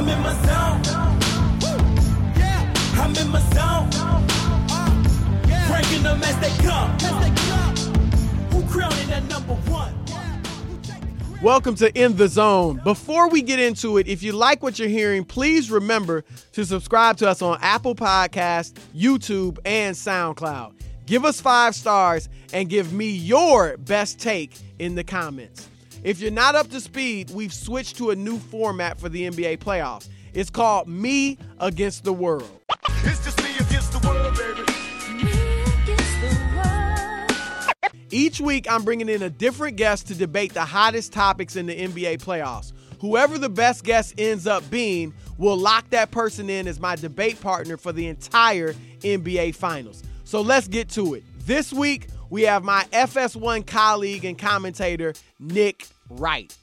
I'm in my zone. I'm in my zone. Cranking them as they come. Who that number one? Welcome to In the Zone. Before we get into it, if you like what you're hearing, please remember to subscribe to us on Apple Podcasts, YouTube, and SoundCloud. Give us five stars and give me your best take in the comments. If you're not up to speed, we've switched to a new format for the NBA playoffs. It's called Me Against the World. It's just me against the world, baby. Each week, I'm bringing in a different guest to debate the hottest topics in the NBA playoffs. Whoever the best guest ends up being will lock that person in as my debate partner for the entire NBA Finals. So let's get to it. This week, we have my FS1 colleague and commentator, Nick Wright.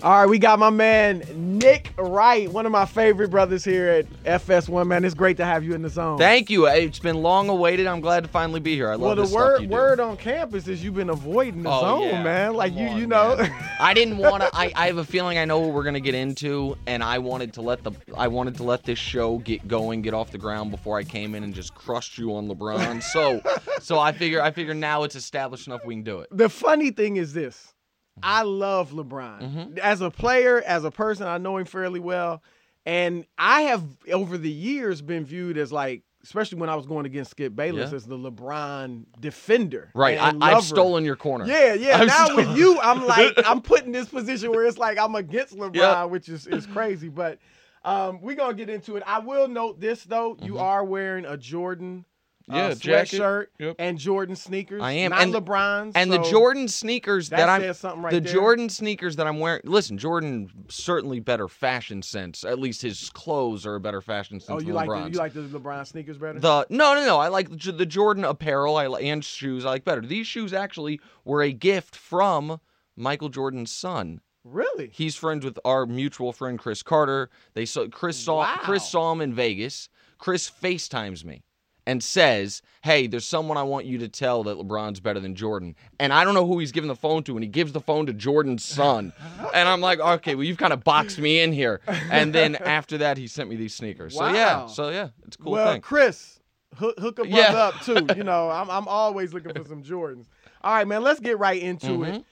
All right, we got my man Nick Wright, one of my favorite brothers here at FS1. Man, it's great to have you in the zone. Thank you. It's been long awaited. I'm glad to finally be here. I love well, the this word stuff you do. word on campus is you've been avoiding the Oh, zone, yeah. man. Like Come you, on, you know. I didn't want to. I, I have a feeling I know what we're gonna get into, and I wanted to let the I wanted to let this show get going, get off the ground before I came in and just crushed you on LeBron. So, so I figure I figure now it's established enough we can do it. the funny thing is this: I love LeBron Mm-hmm. as a player, as a person. I know him fairly well, and I have over the years been viewed as like. Especially when I was going against Skip Bayless Yeah. as the LeBron defender. Right. I, I've stolen your corner. Yeah, yeah. I've now stolen- with you, I'm like, I'm put in this position where it's like I'm against LeBron, Yep. which is, is crazy. But um, we're gonna get into it. I will note this though: you are wearing a Jordan Mm-hmm. Yeah, uh, jacket. sweatshirt Yep. and Jordan sneakers. I am. not And- LeBron's. And the Jordan sneakers that that, I'm says something right the there. Jordan sneakers that I'm wearing. Listen, Jordan certainly better fashion sense. At least his clothes are a better fashion sense Oh, than you like the, you like the LeBron sneakers better? The no no no I like the, the Jordan apparel I li- and shoes I like better. These shoes actually were a gift from Michael Jordan's son. really? He's friends with our mutual friend Cris Carter. They saw Chris saw Wow. Chris saw him in Vegas. Chris FaceTimes me and says, "Hey, there's someone I want you to tell that LeBron's better than Jordan." And I don't know who he's giving the phone to, and he gives the phone to Jordan's son. and I'm like, "Okay, well you've kind of boxed me in here." And then after that, he sent me these sneakers. So yeah, so yeah, it's cool well, thing. Chris, hook, hook a brother Yeah. up too. You know, I'm I'm always looking for some Jordans. All right, man. Let's get right into Mm-hmm. it.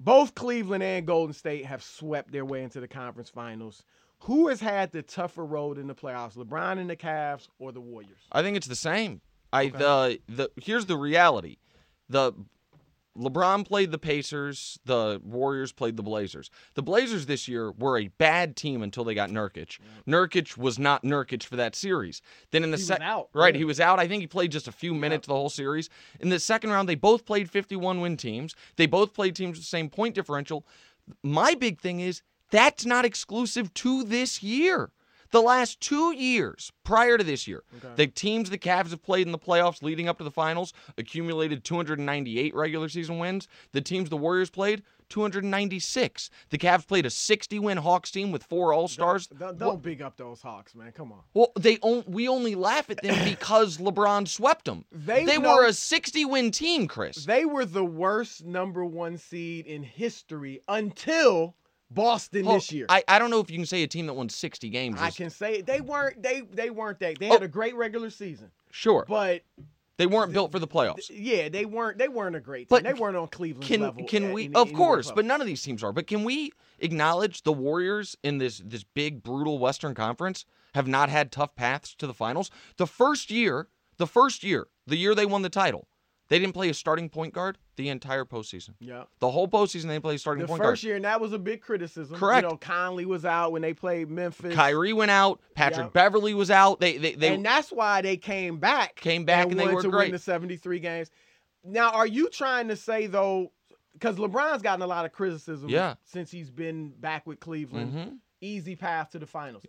Both Cleveland and Golden State have swept their way into the conference finals. Who has had the tougher road in the playoffs, LeBron and the Cavs or the Warriors? I think it's the same. I the the here's the reality. The LeBron played the Pacers, the Warriors played the Blazers. The Blazers this year were a bad team until they got Nurkic. Mm. Nurkic was not Nurkic for that series. Then in the He was sec- out, right, yeah. he was out. I think he played just a few minutes the whole series. In the second round, they both played 51 win teams. They both played teams with the same point differential. My big thing is that's not exclusive to this year. The last two years prior to this year, the teams the Cavs have played in the playoffs leading up to the finals accumulated 298 regular season wins. The teams the Warriors played, 296. The Cavs played a 60 win Hawks team with four All Stars. Don't, don't big up those Hawks, man. Come on. Well, they on, we only laugh at them because LeBron swept them. They They know- were a 60 win team, Chris. They were the worst number one seed in history until Boston Hold- this year. I, I don't know if you can say a team that won 60 games. I can say it. they weren't they they weren't that. They had Oh. a great regular season, sure, but they weren't built for the playoffs. yeah, they weren't they weren't a great team. But they weren't on Cleveland can level. can at- we in- of in course but none of these teams are but can we acknowledge the warriors in this this big brutal western conference have not had tough paths to the finals the first year the first year the year they won the title they didn't play a starting point guard the entire postseason yeah. the whole postseason they didn't play a starting point guard. The first year, and that was a big criticism. Correct. You know, Conley was out when they played Memphis. Kyrie went out Patrick Yep. Beverley was out they they, they and that's why they came back. Came back and they were to great. win the 73 games. Now, are you trying to say though, because LeBron's gotten a lot of criticism Yeah. since he's been back with Cleveland, Mhm. easy path to the finals.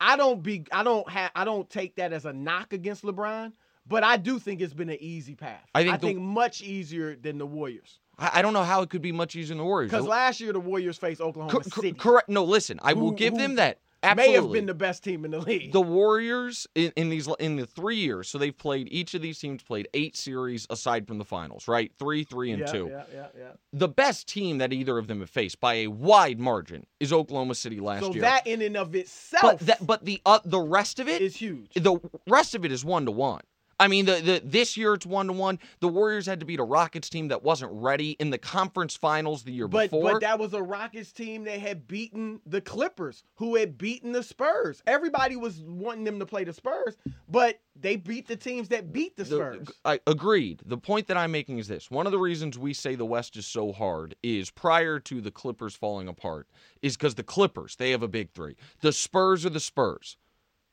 I don't be, I don't have, I don't take that as a knock against LeBron, but I do think it's been an easy path. I think I the- think much easier than the Warriors. I, I don't know how it could be much easier than the Warriors Because last year the Warriors faced Oklahoma Cor- City. correct. No, listen. I will Who- give who- them that. Absolutely. May have been the best team in the league. The Warriors in, in these in the three years, so they've played each of these teams played eight series aside from the finals, right? Three, three, and yeah, two. Yeah, yeah, yeah. The best team that either of them have faced by a wide margin is Oklahoma City last So year. So that in and of itself but that, but the uh, the rest of it is huge. the rest of it is one to one. I mean, the, the this year it's one to one. The Warriors had to beat a Rockets team that wasn't ready in the conference finals the year But before. but that was a Rockets team that had beaten the Clippers, who had beaten the Spurs. Everybody was wanting them to play the Spurs, but they beat the teams that beat the The- Spurs. I agreed. The point that I'm making is this: one of the reasons we say the West is so hard is prior to the Clippers falling apart, is because the Clippers they have a big three. The Spurs are the Spurs.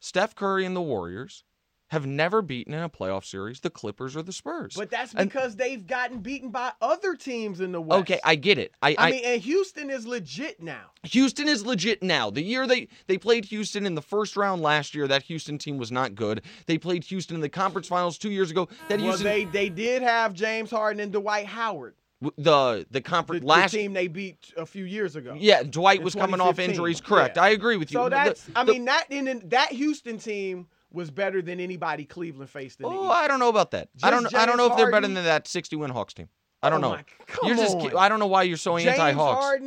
Steph Curry and the Warriors have never beaten in a playoff series the Clippers or the Spurs. But that's And- because they've gotten beaten by other teams in the West. okay, I get it. I, I mean, and Houston is legit now. Houston is legit now. The year they they played Houston in the first round last year, that Houston team was not good. They played Houston in the conference finals two years ago. That Well, Houston, they they did have James Harden and Dwight Howard, the the the, conference the last. team they beat a few years ago. yeah, Dwight was coming off injuries. Correct. Yeah. I agree with you. So The- that's I the- mean that in that Houston team was better than anybody Cleveland faced in the Oh, I don't know about that. I don't. Just I don't know James if they're better than that 60 win Hawks team. I don't Oh know. my- come you're just. on. I don't know why you're so James anti Hawks.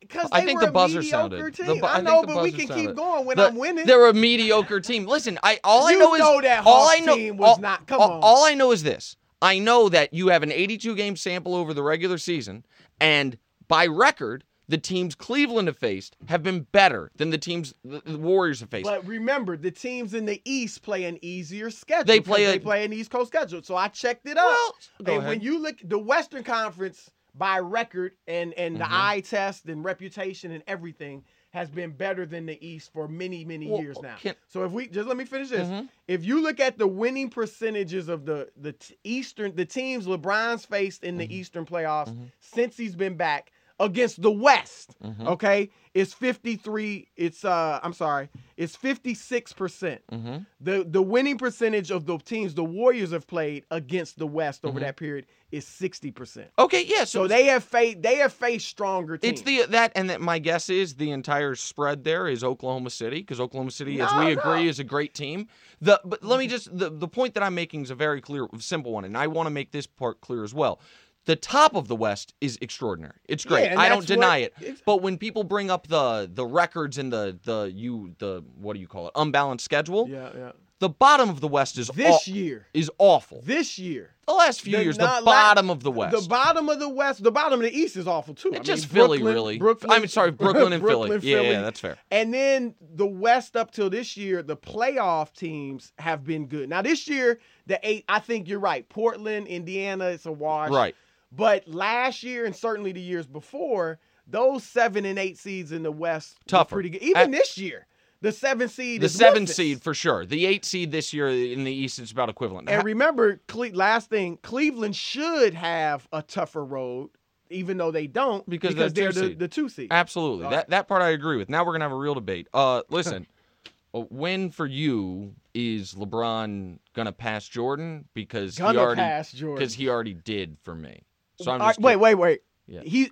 Because I think the buzzer sounded. The bu- I think know, but we can sounded. keep going when The- I'm winning. They're a mediocre team. Listen, I all I You know is know that all I know team was all, not- come all, on. all I know is this. I know that you have an 82 game sample over the regular season, and by record, the teams Cleveland have faced have been better than the teams the, the Warriors have faced. But remember, the teams in the East play an easier schedule. They play a- they play an East Coast schedule. So I checked it up. Well, go and ahead. when you look the Western Conference by record and and the Mhm. eye test and reputation and everything has been better than the East for many many Well, years now. can- so if we just let me finish this. Mhm. If you look at the winning percentages of the the t- Eastern the teams LeBron's faced in the Mm-hmm. Eastern playoffs since he's been back against the West, Mhm. okay, it's 53 it's uh I'm sorry, it's 56%. Mhm. The the winning percentage of the teams the Warriors have played against the West over Mhm. that period is 60%. Okay, yeah. So So, they have faced they have faced stronger teams. it's the that and that my guess is the entire spread there is Oklahoma City because Oklahoma City, as we no. agree, is a great team. The but let me just the the point that I'm making is a very clear, simple one, and I want to make this part clear as well. The top of the West is extraordinary. It's great. Yeah, I don't deny it. But when people bring up the the records and the the you the what do you call it unbalanced schedule, yeah, yeah. the bottom of the West is This aw- year, is awful. this year, The last few the- years, the la- bottom of the West. the bottom of the West, the bottom of the East is awful too. I mean, just Philly, Brooklyn- really. Brooklyn, I mean, sorry, Brooklyn and Philly. Brooklyn, Yeah, yeah, Philly. that's fair. And then the West up till this year, the playoff teams have been good. Now this year, the eight, I think you're right. Portland, Indiana, it's a wash. Right. But last year and certainly the years before, those seven and eight seeds in the West were Tougher. pretty good. Even Uh, this year, the seven seed The is seven seed for sure. The eight seed this year in the East is about equivalent. And remember, Cle- last thing, Cleveland should have a tougher road, even though they don't, Because because they're the, the two seed. Absolutely. All That that part I agree with. Now we're gonna have a real debate. Uh, listen, when for you is LeBron gonna pass Jordan because Gonna already pass Jordan. because he already did for me. So right, wait, wait, wait. Yeah. He,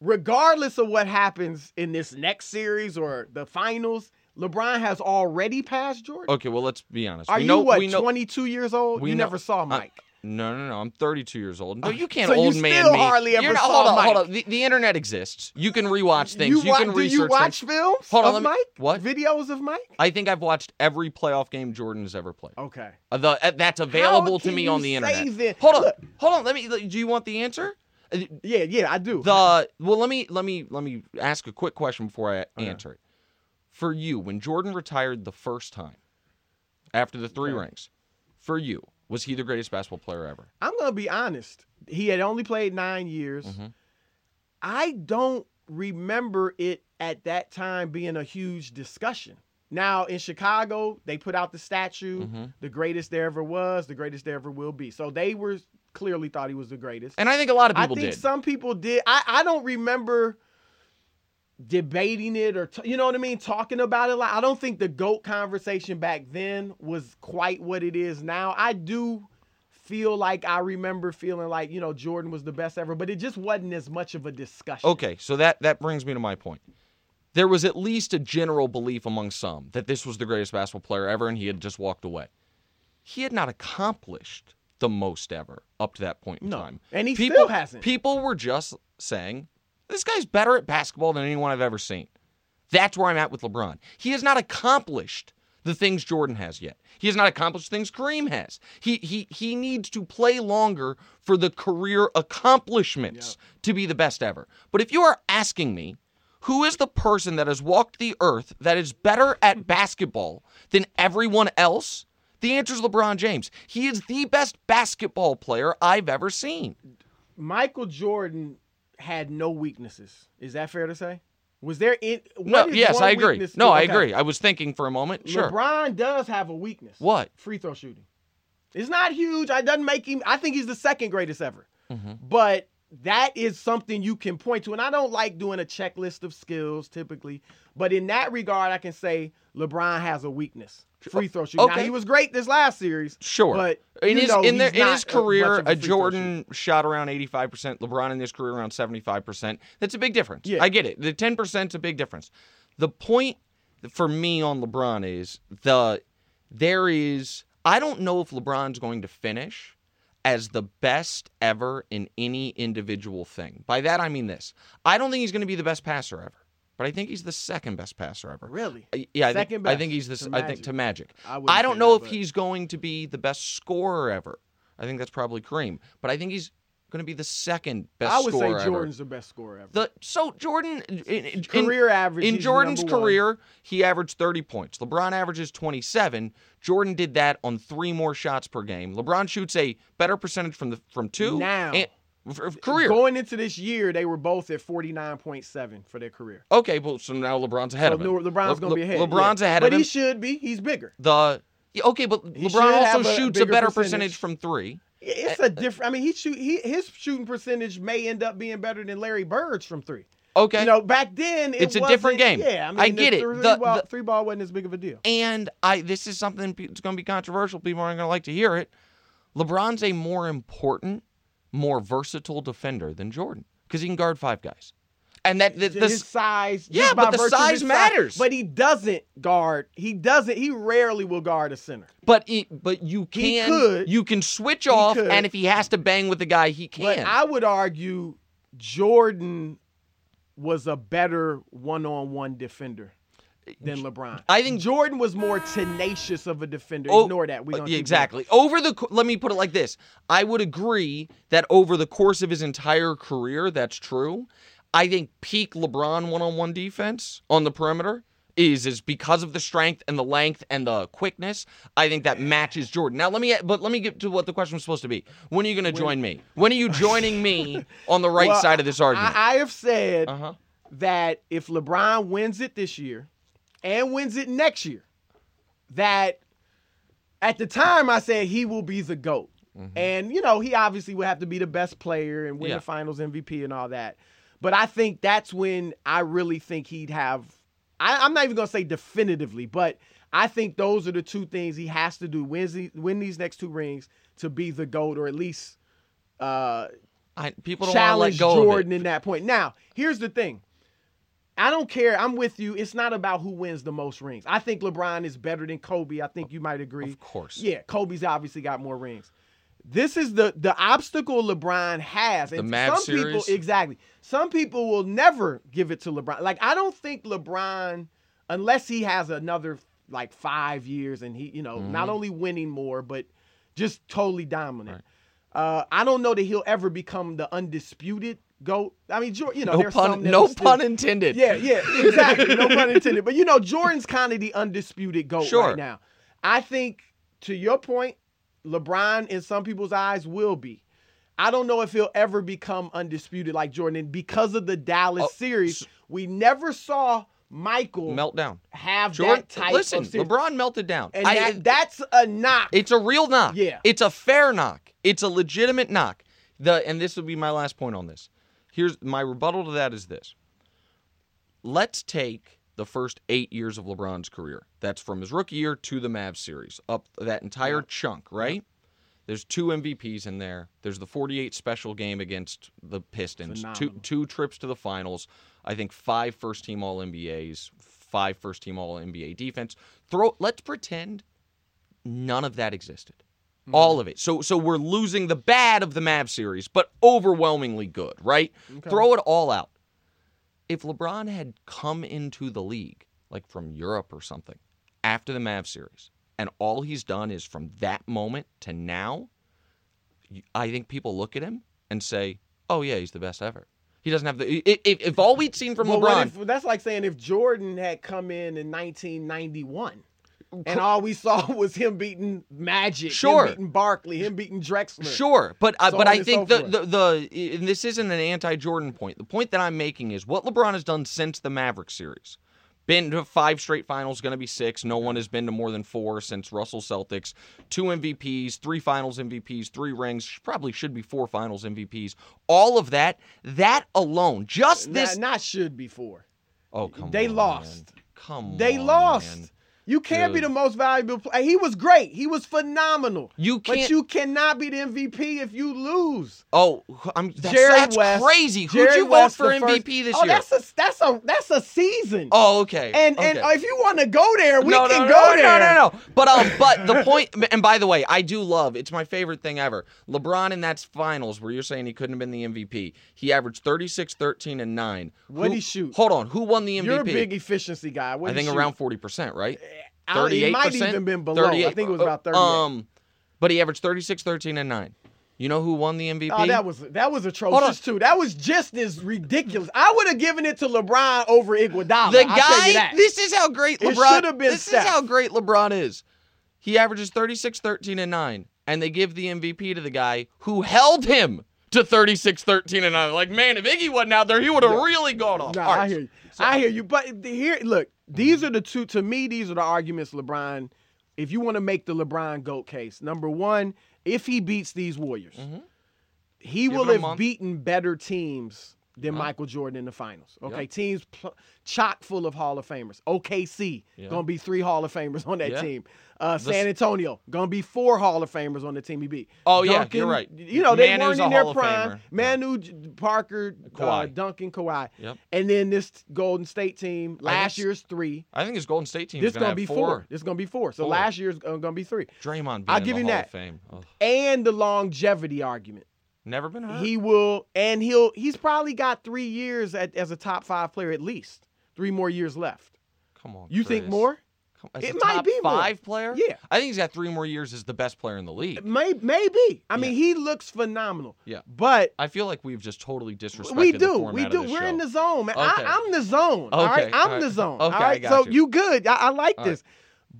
regardless of what happens in this next series or the finals, LeBron has already passed Jordan. Okay, well let's be honest. Are we you know, what? we know, 22 years old? we you know- never saw Mike. No, no, no. I'm 32 years old. No, Uh, you can't so you old man still me. hardly ever You're not- saw hold on, hold on. The, the internet exists. You can rewatch things. you You, wa- can Do you watch things. films Hold on, of me- Mike? what? videos of Mike? I think I've watched every playoff game Jordan has ever played. Okay. Uh, the, uh, that's available to me on the internet. that- Hold on, Look. hold on. Let me. Do you want the answer? Uh, Yeah, yeah, I do. The well, let me let me let me ask a quick question before I Okay. answer it. For you, when Jordan retired the first time after the three Okay. rings, for you, was he the greatest basketball player ever? I'm gonna be honest. He had only played nine years. Mhm. I don't remember it at that time being a huge discussion. Now in Chicago, they put out the statue, Mhm. the greatest there ever was, the greatest there ever will be. So they were clearly thought he was the greatest. And I think a lot of people I think did. some people did. I, I don't remember debating it or t- you know what I mean, talking about it. Like I don't think the goat conversation back then was quite what it is now. I do feel like I remember feeling like you know Jordan was the best ever, but it just wasn't as much of a discussion. Okay, so that that brings me to my point. there was at least a general belief among some that this was the greatest basketball player ever and he had just walked away. He had not accomplished the most ever up to that point in No. time. And he people, still hasn't. People were just saying, this guy's better at basketball than anyone I've ever seen. That's where I'm at with LeBron. He has not accomplished the things Jordan has yet. He has not accomplished things Kareem has. He he he needs to play longer for the career accomplishments to be the best ever. But if you are asking me, who is the person that has walked the earth that is better at basketball than everyone else? The answer is LeBron James. He is the best basketball player I've ever seen. Michael Jordan had no weaknesses. Is that fair to say? Was there in No, yes, I agree. weakness- No, I agree. I was thinking for a moment. Sure. LeBron does have a weakness. What? Free throw shooting. It's not huge. I doesn't make him. I think he's the second greatest ever. Mm-hmm. But that is something you can point to. And I don't like doing a checklist of skills typically. But in that regard, I can say LeBron has a weakness. Free throw shooting. Now Okay. he was great this last series. Sure. But in his in, their, in his career, a, free. Jordan shot around 85%, LeBron in his career around 75%. That's a big difference. Yeah. I get it. The 10% is a big difference. The point for me on LeBron is the there is I don't know if LeBron's going to finish as the best ever in any individual thing. By that I mean this. I don't think he's going to be the best passer ever. But I think he's the second best passer ever. Really? Uh, Yeah, I think, Second I think he's the to I think to Magic. I I don't know that, if but- he's going to be the best scorer ever. I think that's probably Kareem, but I think he's going to be the second best I would say scorer ever. Jordan's the best scorer ever. The so Jordan in, in- Career average, in Jordan's number one. career, he averaged 30 points. LeBron averages 27. Jordan did that on 3 more shots per game. LeBron shoots a better percentage from the from 2 Now. and, career. Going into this year, they were both at 49.7 for their career. okay, well so now LeBron's ahead So of him. LeBron's Le- going to be ahead. LeBron's yeah. ahead but of him. But he should be. He's bigger. the okay, but He LeBron also a shoots a better percentage. percentage from 3. It's a different. I mean, he shoot. He, his shooting percentage may end up being better than Larry Bird's from three. Okay. You know, back then it It's a different game. Yeah, I mean, I get it. Three, The- ball, the- three ball wasn't as big of a deal. And I this is something that's going to be controversial. People aren't going to like to hear it. LeBron's a more important, more versatile defender than Jordan because he can guard five guys. And that the, the, his size, Yeah, but the size matters. But he doesn't guard. He doesn't. He rarely will guard a center. but it, but you can. He could. you can switch off, could. and if he has to bang with the guy, he can. But. I would argue Jordan was a better one-on-one defender than LeBron. I think- Jordan was more tenacious of a defender. Oh, Ignore that. We uh, exactly. Over the let me put it like this: I would agree that over the course of his entire career, that's true. I think peak LeBron one-on-one defense on the perimeter is is because of the strength and the length and the quickness. I think that matches Jordan. Now let me but let me get to what the question was supposed to be. When are you going to join me? When are you joining me on the right Well, side of this argument? I, I have said Uh huh. that if LeBron wins it this year and wins it next year, that at the time I said he will be the GOAT. And, you know, he obviously will have to be the best player and win Yeah. the finals MVP and all that. But I think that's when I really think he'd have. I, I'm not even going to say definitively, but I think those are the two things he has to do win, these- win these next two rings to be the GOAT or at least uh, I, people don't challenge Jordan in that point. Now, here's the thing. I don't care. I'm with you. It's not about who wins the most rings. I think LeBron is better than Kobe. I think you might agree. Of course. Yeah, Kobe's obviously got more rings. This is the the obstacle LeBron has. And Mavs some people series? exactly. Some people will never give it to LeBron. Like I don't think LeBron unless he has another like 5 years and he, you know, not Mm-hmm. only winning more but just totally dominant. Uh, I don't know that he'll ever become the undisputed goat. I mean, you know, No there's pun. No still- pun intended. Yeah, yeah, exactly. no pun intended. But you know, Jordan's kind of the undisputed goat Sure. right now. I think, to your point, LeBron in some people's eyes will be. I don't know if he'll ever become undisputed like Jordan. And because of the Dallas Oh, series, we never saw Michael Meltdown. have Jordan, that type listen, of series. LeBron melted down. and I- that, uh, that's a knock. It's a real knock. Yeah. It's a fair knock. It's a legitimate knock. The and this will be my last point on this. Here's my rebuttal to that is this. Let's take the first eight years of LeBron's career. That's from his rookie year to the Mavs series, up that entire chunk, right? There's two MVPs in there. There's the 48 special game against the Pistons. Two two trips to the finals. I think five first team All NBAs, five first team All NBA defense. Throw. Let's pretend none of that existed. Mm-hmm. All of it. So so we're losing the bad of the Mav series, but overwhelmingly good, right? Throw it all out. If LeBron had come into the league, like from Europe or something, after the Mav series, and all he's done is from that moment to now, I think people look at him and say, "Oh yeah, he's the best ever." He doesn't have the. If, if all we'd seen from Well, LeBron, if- that's like saying if Jordan had come in in 1991 and all we saw was him beating Magic, Sure. him beating Barkley, him beating Drexler. Sure, but uh, So but I think so the, the the and this isn't an anti-Jordan point. The point that I'm making is what LeBron has done since the Mavericks series. Been to five straight finals, going to be six. No one has been to more than four since Russell Celtics. Two MVPs, three Finals MVPs, three rings. Probably should be four Finals MVPs. All of that, that alone, just Not, this. not should be four. oh come they on, They lost. man. Come They on, They lost. man. You can't be the most valuable player. He was great. He was phenomenal. You can't- you cannot be the MVP if you lose. Oh, I'm, that's, Jerry that's West, crazy. Who'd Jerry you vote West, for the first- MVP this oh, year? Oh, that's a that's a that's a season. oh, okay. and and if you want to go there, we no, can no, go no, there. No, no, no. But um, but the point, and by the way, I do love. It's my favorite thing ever. LeBron in that finals where you're saying he couldn't have been the MVP. He averaged 36, 13, and nine. What'd Who- he shoot? Hold on. Who won the MVP? You're a big efficiency guy. What I think around 40 percent, right? Don't- it 38 might even been below. I think it was about 38. Um, but he averaged 36, 13, and nine. You know who won the MVP? Oh, that was that was atrocious too. That was just as ridiculous. I would have given it to LeBron over Iguodala. The I'll tell you guy, that. this is how great LeBron. should have been this Steph. is how great LeBron is. He averages 36, 13, and 9, and they give the MVP to the guy who held him to 36, 13, and 9. Like, man, if Iggy wasn't out there, he would have really gone off. I hear you. I hear you. But the- here, look, these are the two. To me, these are the arguments LeBron. If you want to make the LeBron goat case, number one, if he beats these Warriors, he Give will have beaten better teams than Michael Jordan in the finals. Okay, Yep. teams pl- chock full of Hall of Famers. OKC Yeah. gonna be three Hall of Famers on that Yeah. team. Uh, The- San Antonio gonna be four Hall of Famers on the team he beat. Oh, yeah, you're right. You know they Manu's weren't in their prime. Manu, Parker, uh, Duncan, Kawhi. Yep. And then this Golden State team, last year's three. I think his Golden State team This is going gonna to be four. four. This gonna be four. So Four. last year's uh, gonna be three. Draymond I'll give him Hall that. of Fame. And the longevity argument. Never been hurt. He will, and he'll. He's probably got three years at, as a top five player at least. Three more years left. Come on. You think more? As It a might top be more. five player? Yeah. I think he's got three more years as the best player in the league. May, maybe. I mean, he looks phenomenal. Yeah. But I feel like we've just totally disrespected we do. We do. We're show. in the zone, man. Okay. I, I'm the zone. all right. Okay, I'm all the zone. Okay, all I got so you. good. I, I like All right. this.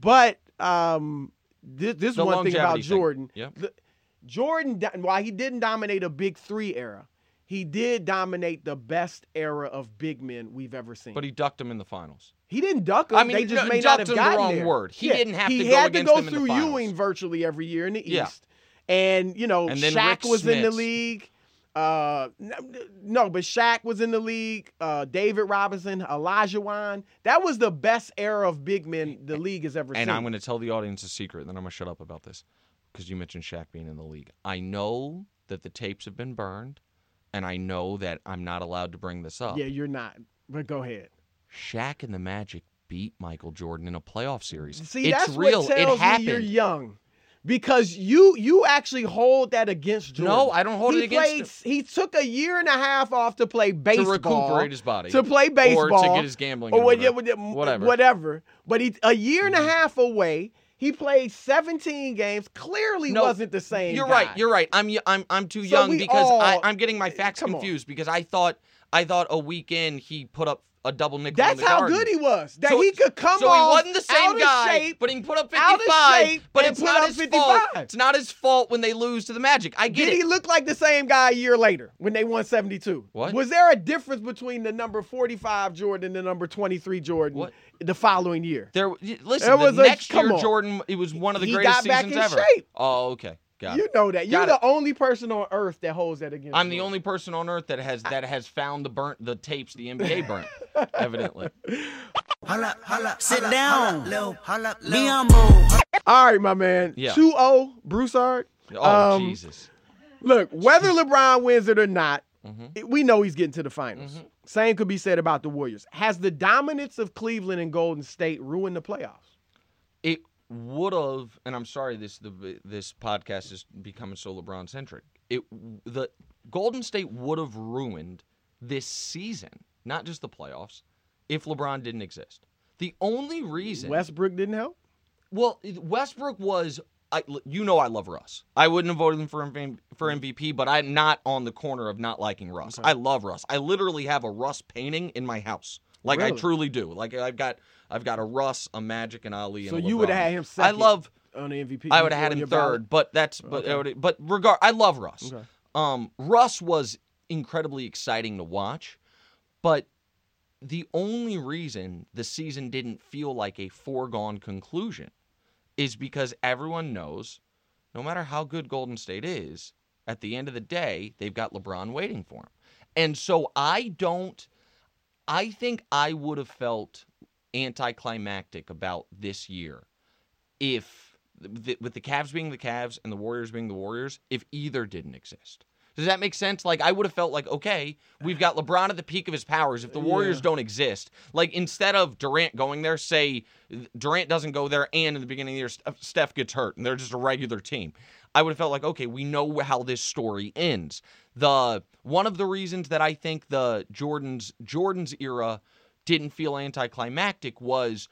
But um, this, this one thing about longevity thing. Jordan. Yep. the- Jordan, while he didn't dominate a big three era, he did dominate the best era of big men we've ever seen. But he ducked him in the finals. He didn't duck them. I mean, they just may not have him the gotten wrong there. word. He didn't have he to go had against to go them in the through. Ewing virtually every year in the Yeah. East, and you know And Shaq Rick was in the league. Uh, no, but Shaq was in the league. Uh, David Robinson, Olajuwon. That was the best era of big men the league has ever And seen. And I'm going to tell the audience a secret, and then I'm going to shut up about this because you mentioned Shaq being in the league. I know that the tapes have been burned, and I know that I'm not allowed to bring this up. yeah, you're not. But go ahead. Shaq and the Magic beat Michael Jordan in a playoff series. See, it's that's real. what tells it happened. me you're young. Because you you actually hold that against Jordan. No, I don't hold he it against played, He took a year and a half off to play baseball. To recuperate his body. To play baseball. Or to get his gambling Or in order. yeah, what- yeah, Whatever. Whatever. But he a year Mm-hmm. and a half away. He played 17 games. Clearly No, wasn't the same. You're guy. right. You're right. I'm I'm I'm too So young because I, all- I'm getting my facts Come on. confused because I thought I thought a weekend he put up a double nickel. in That's the how Garden. good he was. That So- he could come so off he wasn't the same guy, shape, but he put up 55. shape, but it's not his 55. fault. It's not his fault when they lose to the Magic. I get Did it. he look like the same guy a year later when they won 72? What? Was there a difference between the number 45 Jordan and the number 23 Jordan What? the following year? There, listen. There the was a- next come year, on. Jordan, it was one of the He greatest got back seasons in ever. shape. Oh, okay, got You it. know that. You're Got the only person on earth that holds that against I'm the only person on earth that has that has found the burnt the tapes the NBA burnt. evidently. Holla, holla, sit down. Be humble. All right, my man. Yeah. 2-0 Broussard. Oh Um, Jesus. Look, whether LeBron wins it or not, Mhm. it- we know he's getting to the finals. Mm-hmm. Same could be said about the Warriors. Has the dominance of Cleveland and Golden State ruined the playoffs? Would have, and I'm sorry this the this podcast is becoming so LeBron centric. It the Golden State would have ruined this season, not just the playoffs, if LeBron didn't exist. The only reason Westbrook didn't help. Well, Westbrook was. I, you know I love Russ. I wouldn't have voted him for M- for MVP, but I'm not on the corner of not liking Russ. I love Russ. I literally have a Russ painting in my house. Like I truly do. Like I've got I've got a Russ, a Magic, and Ali. So and a you would have had him second. I love. on the MVP. I would have had him third, ballot? but that's but Okay. I but regard. I love Russ. Okay. Um, Russ was incredibly exciting to watch, but the only reason the season didn't feel like a foregone conclusion is because everyone knows no matter how good Golden State is, at the end of the day, they've got LeBron waiting for him. And so I don't I think I would have felt anticlimactic about this year if th- with the Cavs being the Cavs and the Warriors being the Warriors, if either didn't exist. Does that make sense? Like I would have felt like, okay, we've got LeBron at the peak of his powers. If the Warriors Yeah. don't exist, like instead of Durant going there, say Durant doesn't go there, and in the beginning of the year Steph gets hurt, and they're just a regular team. I would have felt like, okay, we know how this story ends. The one of the reasons that I think the Jordan's Jordan's era didn't feel anticlimactic was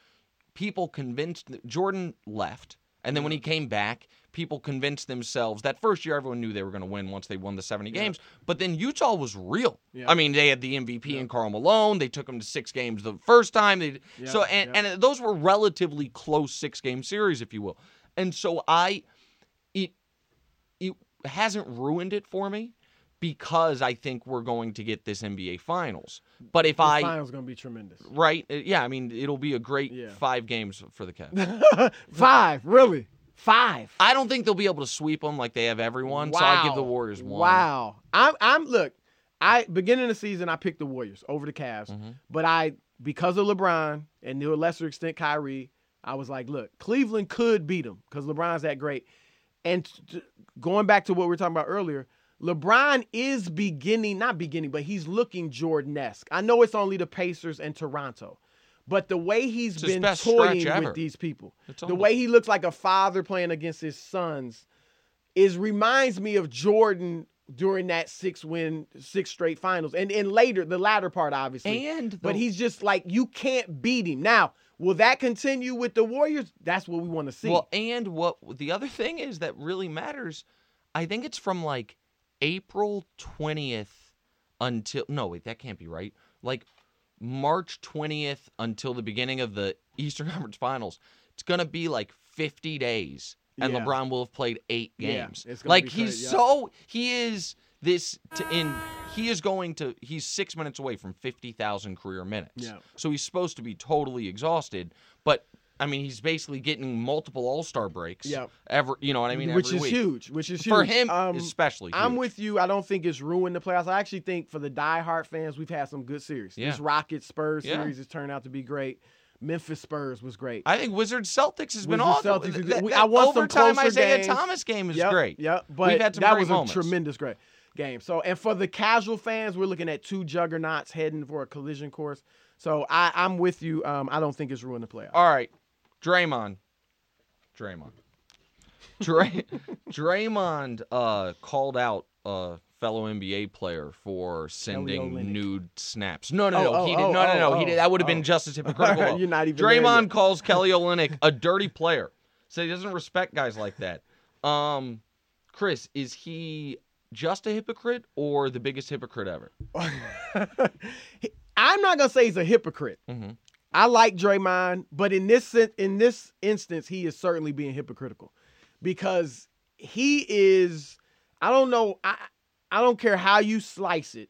people convinced that Jordan left, and then when he came back, people convinced themselves that first year everyone knew they were going to win once they won the 70 games, but then Utah was real. Yeah. I mean, they had the MVP in Karl Malone. They took him to six games the first time. They Yeah, so and yeah. and those were relatively close six game series, if you will. And so I, hasn't ruined it for me because I think we're going to get this NBA Finals. But if The I finals gonna be tremendous. right, uh, yeah, I mean it'll be a great Yeah. five games for the Cavs. Five, really? Five. I don't think they'll be able to sweep them like they have everyone. So I give the Wow. Warriors one. Wow. I'm I'm look, I beginning of the season I picked the Warriors over the Cavs. Mm-hmm. But I because of LeBron and to a lesser extent Kyrie, I was like, look, Cleveland could beat them because LeBron's that great. And going back to what we were talking about earlier, LeBron is beginning, not beginning, but he's looking Jordan-esque. I know it's only the Pacers and Toronto, but the way he's It's been toying with these people, It's the almost- way he looks like a father playing against his sons, is reminds me of Jordan during that six win, six straight finals, and and later the latter part, obviously. And but he's just like you can't beat him. Now, will that continue with the Warriors? That's what we want to see. Well, and what the other thing is that really matters, I think it's from like April 20th until no, wait, that can't be right. Like March 20th until the beginning of the Eastern Conference Finals. It's going to be like 50 days and Yeah. LeBron will have played 8 Yeah, games. gonna like he's yeah. so he is this to, in he is going to he's 6 minutes away from 50,000 career minutes. Yeah. So he's supposed to be totally exhausted, but I mean, he's basically getting multiple All Star breaks. Yeah. Ever, you know what I mean? which every is week. huge. Which is huge for him, Um, especially. I'm with you. I don't think it's ruined the playoffs. I actually think for the diehard fans, we've had some good series. Yeah. This Rockets Spurs Yeah. series has turned out to be great. Memphis Spurs was great. I think Wizards Celtics has been awesome. Celtics That, that I want some overtime closer Isaiah games. Thomas game is Yep, great. Yep, but We've had some that great was moments. a tremendous great game. So, and for the casual fans, we're looking at two juggernauts heading for a collision course. So, I, I'm with you. Um, I don't think it's ruined the playoffs. All right, Draymond. Draymond. Dray- Draymond uh, called out a fellow NBA player for sending nude snaps. No, no, Oh, no. oh, he oh, did. No, no, no. oh, he oh, did. That would have oh. been just as hypocritical. You're not even Draymond calls Kelly Olynyk a dirty player. So he doesn't respect guys like that. Um, Chris, is he just a hypocrite or the biggest hypocrite ever? I'm not gonna say he's a hypocrite. Mhm. I like Draymond, but in this in this instance, he is certainly being hypocritical because he is. I don't know. I I don't care how you slice it.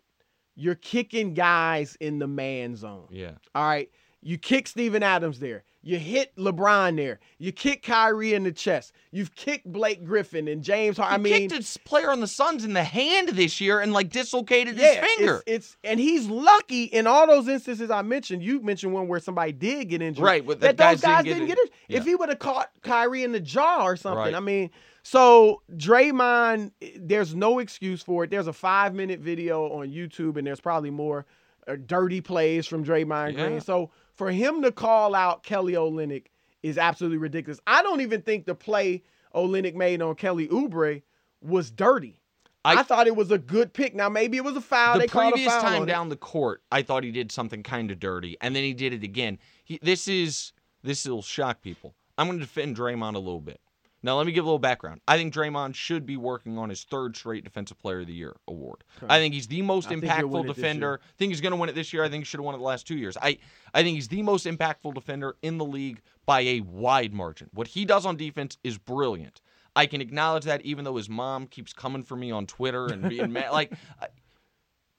You're kicking guys in the man zone. Yeah. All right. You kick Steven Adams there. You hit LeBron there. You kick Kyrie in the chest. You've kicked Blake Griffin and James Harden. I mean, kicked his player on the Suns in the hand this year and like dislocated yeah, his finger. It's, it's and he's lucky in all those instances I mentioned. You mentioned one where somebody did get injured, Right, but that those guys didn't get didn't it. get it. Yeah. If he would have caught Kyrie in the jaw or something, Right. I mean, so Draymond, there's no excuse for it. There's a five minute video on YouTube, and there's probably more uh, dirty plays from Draymond Yeah. Green. So for him to call out Kelly Olynyk is absolutely ridiculous. I don't even think the play Olynyk made on Kelly Oubre was dirty. I, I- thought it was a good pick. Now maybe it was a foul. the they previous foul time down the court, I thought he did something kind of dirty, and then he did it again. He, this is this will shock people. I'm going to defend Draymond a little bit. Now, let me give a little background. I think Draymond should be working on his third straight Defensive Player of the Year award. I think he's the most I think he'll win impactful defender. I think he's going to win it this year. I think he should have won it the last two years. I, I think he's the most impactful defender in the league by a wide margin. What he does on defense is brilliant. I can acknowledge that, even though his mom keeps coming for me on Twitter and being mad. Like,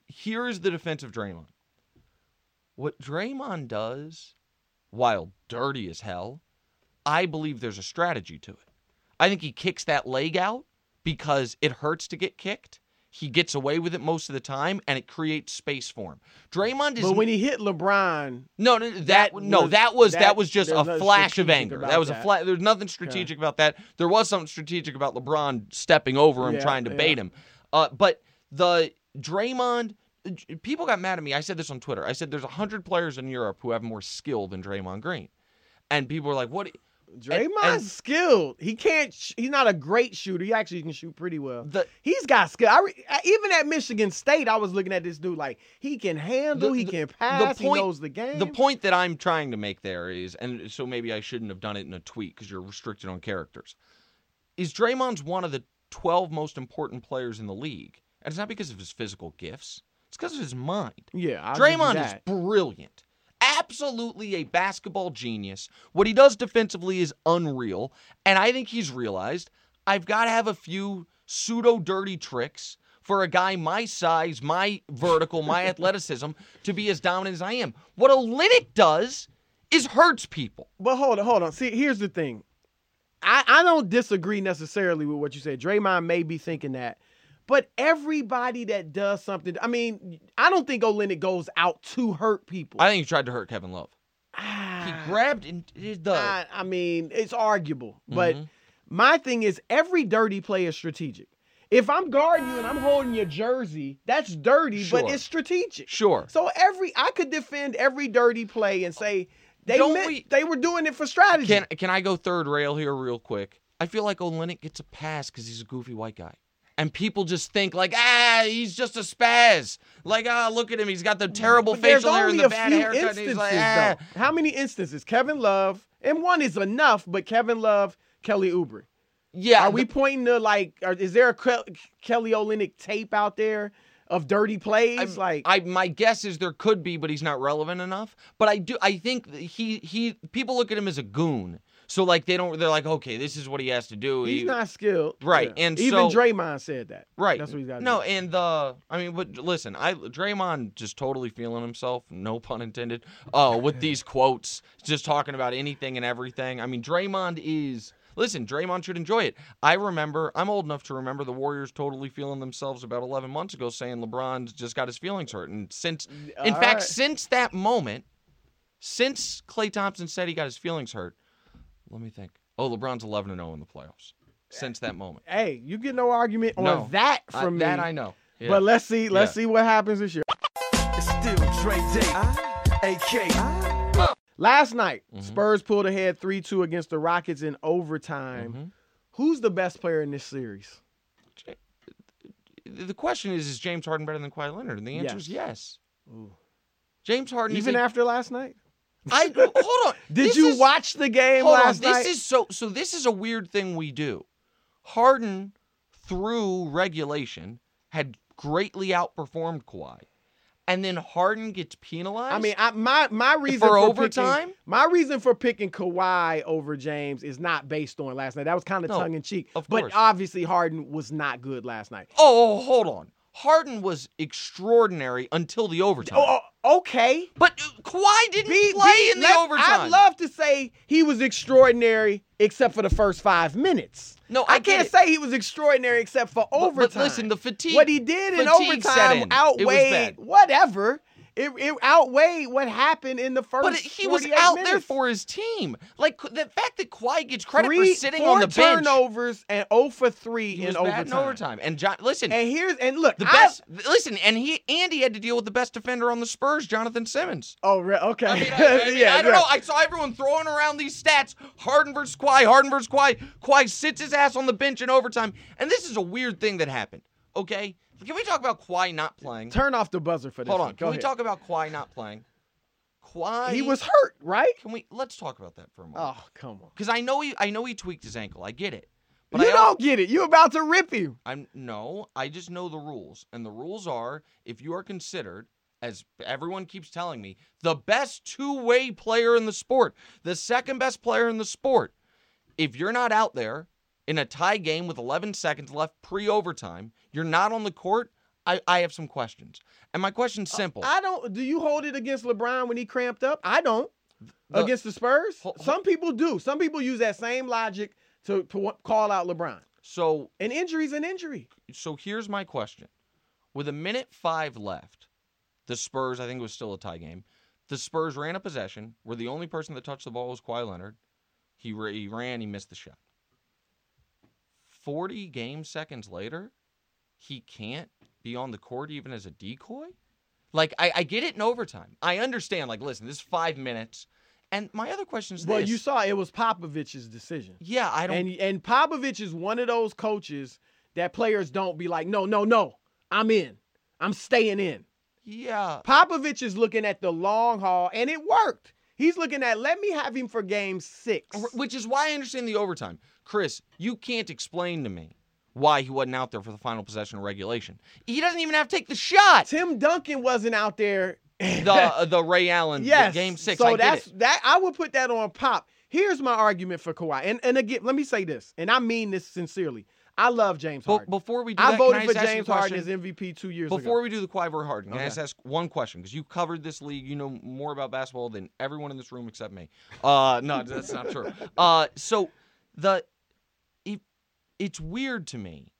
here's the defense of Draymond. What Draymond does, while dirty as hell, I believe there's a strategy to it. I think he kicks that leg out because it hurts to get kicked. He gets away with it most of the time, and it creates space for him. Draymond is But when he hit LeBron, no, no, that, That no, was- that was that, that- was just a flash of anger. That was a that. flash. There's nothing strategic about that. There was something strategic about LeBron stepping over him, Yeah, trying to yeah. bait him. Uh, but the Draymond, people got mad at me. I said this on Twitter. I said there's hundred players in Europe who have more skill than Draymond Green, and people were like, "What?" Draymond's and- skilled. He can't. Sh- he's not a great shooter. He actually can shoot pretty well. The- he's got skill. I re- even at Michigan State, I was looking at this dude like he can handle. The- he the- can the pass. point- he knows the game. The point that I'm trying to make there is, and so maybe I shouldn't have done it in a tweet because you're restricted on characters, is Draymond's one of the 12 most important players in the league. And it's not because of his physical gifts, it's because of his mind. Yeah, I'll Draymond is brilliant. Absolutely a basketball genius. What he does defensively is unreal. And I think he's realized I've got to have a few pseudo dirty tricks for a guy my size, my vertical, my athleticism to be as dominant as I am. What Olynyk does is hurts people. But hold on, hold on. See, here's the thing. I, I don't disagree necessarily with what you said. Draymond may be thinking that. But everybody that does something, I mean, I don't think Olynyk goes out to hurt people. I think he tried to hurt Kevin Love. He Ah, grabbed and did the. I, I mean, it's arguable. But Mhm. my thing is, every dirty play is strategic. If I'm guarding you and I'm holding your jersey, that's dirty, but it's strategic. Sure. So every I could defend every dirty play and say they meant, we, they were doing it for strategy. Can can I go third rail here real quick? I feel like Olynyk gets a pass because he's a goofy white guy. And people just think like, ah, he's just a spaz. Like, ah, look at him. He's got the terrible But facial hair and the a bad few haircut. He's like, ah. though. How many instances? Kevin Love, and one is enough, but Kevin Love, Kelly Oubre. Yeah. Are we pointing to like? Are, is there a Ke- Kelly Olynyk tape out there of dirty plays? I'm- like, I my guess is there could be, but he's not relevant enough. But I do I think he he people look at him as a goon. So like they don't they're like, okay, this is what he has to do. he's He- not skilled, Right, Yeah. and even so- Draymond said that. Right. That's what he's got. To say. No, and the I mean, but listen, I Draymond just totally feeling himself, no pun intended. Oh, with these quotes, just talking about anything and everything. I mean, Draymond is listen, Draymond should enjoy it. I remember, I'm old enough to remember the Warriors totally feeling themselves about 11 months ago, saying LeBron's just got his feelings hurt, and since, in All fact, right. since that moment, since Klay Thompson said he got his feelings hurt, let me think. Oh, LeBron's 11 and 0 in the playoffs. Since that moment. Hey, you get no argument on No, that I- from me. that I know. Yeah. But let's see. Let's Yeah. see what happens this year. It's still Dre Day. AK. Last night, Mhm. Spurs pulled ahead 3 2 against the Rockets in overtime. Mhm. Who's the best player in this series? The question is: Is James Harden better than Kawhi Leonard? And the answer is yes. Ooh. James Harden, Even is a- after last night? I hold on. Did This you is- watch the game Hold on. last This night? is so. So this is a weird thing we do. Harden, through regulation, had greatly outperformed Kawhi, and then Harden gets penalized. I mean, I, my my reason For for, overtime? Picking, my reason for picking Kawhi over James is not based on last night. That was kind of No, tongue in cheek. of but course. obviously, Harden was not good last night. oh, oh, hold on. Harden was extraordinary until the overtime. Oh, oh, okay. But uh, Kawhi didn't Be- play be- in the let- overtime. I'd love to say he was extraordinary except for the first five minutes. No, I get can't say he was extraordinary except for but overtime. listen, the fatigue- What he did in overtime in. Outweighed whatever. It, it outweighed what happened in the first. But he was 48 out there for his team. Like the fact that Kawhi gets credit three, for sitting on the bench. turnovers and 0 for 3 He in was overtime. in overtime. And John, listen, And here's and look, the I- best. listen, and he and he had to deal with the best defender on the Spurs, Jonathan Simmons. Oh, re- okay. I mean, I, I mean, yeah, I don't know. I saw everyone throwing around these stats. Harden versus Kawhi. Harden versus Kawhi. Kawhi sits his ass on the bench in overtime. And this is a weird thing that happened. Okay, can we talk about Kawhi not playing? Turn off the buzzer for this. Hold one. on. Go Can we ahead. talk about Kawhi not playing? Kawhi. He was hurt, right? Can we? Let's talk about that for a moment. Oh, come on. Because I know he, I know he tweaked his ankle. I get it. But you I don't get it. You about to rip you. I'm no. I just know the rules, and the rules are if you are considered, as everyone keeps telling me, the best two-way player in the sport, the second best player in the sport. If you're not out there in a tie game with 11 seconds left pre-overtime, you're not on the court. I, I have some questions, and my question's uh, simple. I don't. Do you hold it against LeBron when he cramped up? I don't. The- against the Spurs? Hol- hol- Some people do. Some people use that same logic to, to call out LeBron. so An injury's an injury. so here's my question. With a minute five left, the Spurs, I think it was still a tie game. The Spurs ran a possession where the only person that touched the ball was Kawhi Leonard. He, he ran, he missed the shot. 40 game seconds later, he can't be on the court even as a decoy? Like, I, I get it in overtime. I understand, like, listen, this is five minutes. And my other question is Well, this. you saw it was Popovich's decision. yeah, I don't. And and Popovich is one of those coaches that players don't be like, no, no, no, I'm in. I'm staying in. yeah. Popovich is looking at the long haul, and it worked. He's looking at let me have him for game six. Which is why I understand the overtime. Chris, you can't explain to me why he wasn't out there for the final possession of regulation. He doesn't even have to take the shot. Tim Duncan wasn't out there. The uh, the Ray Allen yes, game six. So that's it. that. I would put that on Pop. Here's my argument for Kawhi, and and again, let me say this, and I mean this sincerely. I love James Harden. before we do I that, voted for I just ask you a James Harden as? MVP two years ago. Before ago. we do the versus Harden, can I just ask one question? Because you covered this league, you know more about basketball than everyone in this room except me. Uh, no, that's not true. Uh, so the it, it's weird to me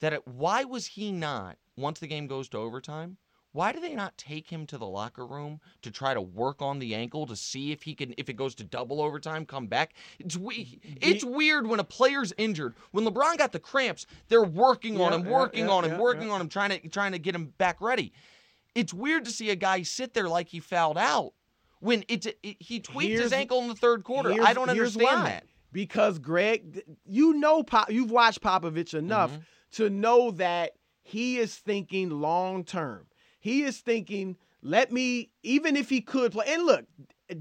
that it, why was he not once the game goes to overtime? Why do they not take him to the locker room to try to work on the ankle to see if he can if it goes to double overtime come back? It's we, it's weird when a player's injured. When LeBron got the cramps, they're working on him, working yeah, on him, yeah, working yeah. on him, trying to trying to get him back ready. It's weird to see a guy sit there like he fouled out when it's it, he tweaked his ankle in the third quarter. I don't understand that. Because Greg, you know, Pop, you've watched Popovich enough Mm-hmm. to know that he is thinking long term. He is thinking, let me, even if he could play. And look,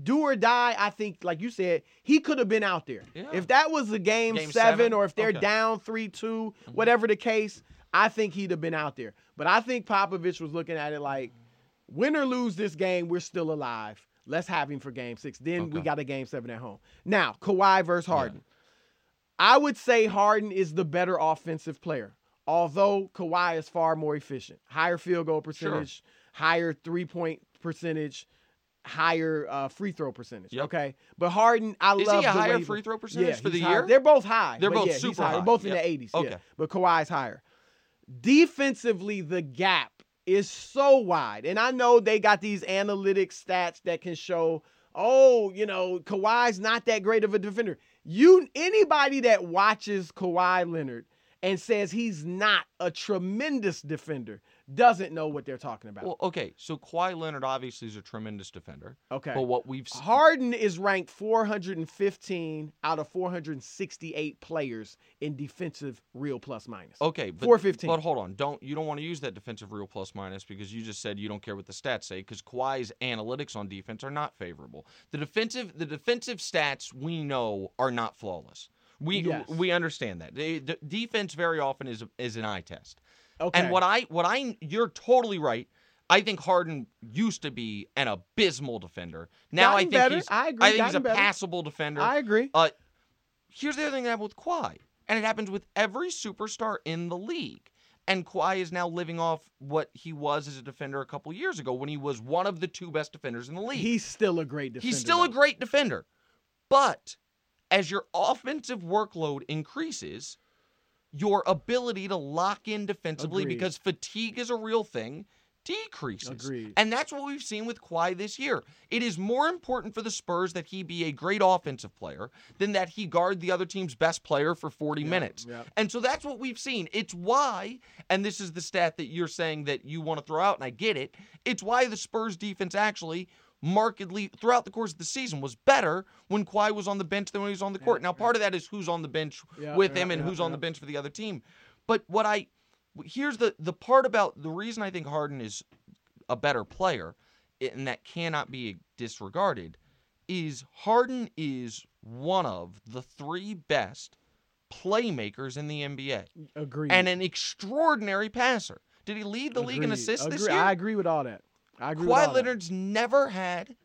do or die. I think, like you said, he could have been out there. Yeah. If that was a game, Game seven, seven? or if they're Okay. Mm-hmm. down three two, whatever the case, I think he'd have been out there. But I think Popovich was looking at it like, win or lose this game, we're still alive. Let's have him for game six. Then we got a game seven at home. Now, Kawhi versus Harden. I would say Harden is the better offensive player, although Kawhi is far more efficient. Higher field goal percentage, higher three point percentage, higher uh, free throw percentage. Yep. Okay. But Harden, I Is love he a higher he- free throw percentage yeah, for the high. year? They're both high. They're both yeah, super high. They're high. both in the 80s. Okay. Yeah. But Kawhi's higher. Defensively, the gap is so wide. And I know they got these analytic stats that can show, oh, you know, Kawhi's not that great of a defender. You anybody that watches Kawhi Leonard and says he's not a tremendous defender doesn't know what they're talking about. Well, okay, so Kawhi Leonard obviously is a tremendous defender. okay. But what we've s- Harden is ranked 415 out of 468 players in defensive real plus minus. Okay, but 415. But hold on, don't you don't want to use that defensive real plus minus because you just said you don't care what the stats say because Kawhi's analytics on defense are not favorable. The defensive the defensive stats we know are not flawless. We Yes. we understand that. The, the defense very often is is an eye test. Okay. And what I what I you're totally right. I think Harden used to be an abysmal defender. Now I think better. he's I agree, I think he's a better. passable defender. I agree. Uh, here's the other thing that happened with Kawhi, and it happens with every superstar in the league. And Kawhi is now living off what he was as a defender a couple years ago when he was one of the two best defenders in the league. He's still a great defender. He's still a great defender. But as your offensive workload increases, your ability to lock in defensively Agreed. because fatigue is a real thing decreases. Agreed. And that's what we've seen with Kawhi this year. It is more important for the Spurs that he be a great offensive player than that he guard the other team's best player for 40 minutes. yeah. And so that's what we've seen. It's why, and this is the stat that you're saying that you want to throw out, and I get it. It's why the Spurs defense actually markedly throughout the course of the season was better when Kawhi was on the bench than when he was on the court. now, part of that is who's on the bench Yeah, with yeah, him and yeah, who's on the bench for the other team. But what I here's the the part about the reason I think Harden is a better player and that cannot be disregarded is Harden is one of the three best playmakers in the NBA Agreed. and an extraordinary passer. Did he lead the league in Agreed. assists this year? I agree with all that. I agree Kawhi that. Leonard's never had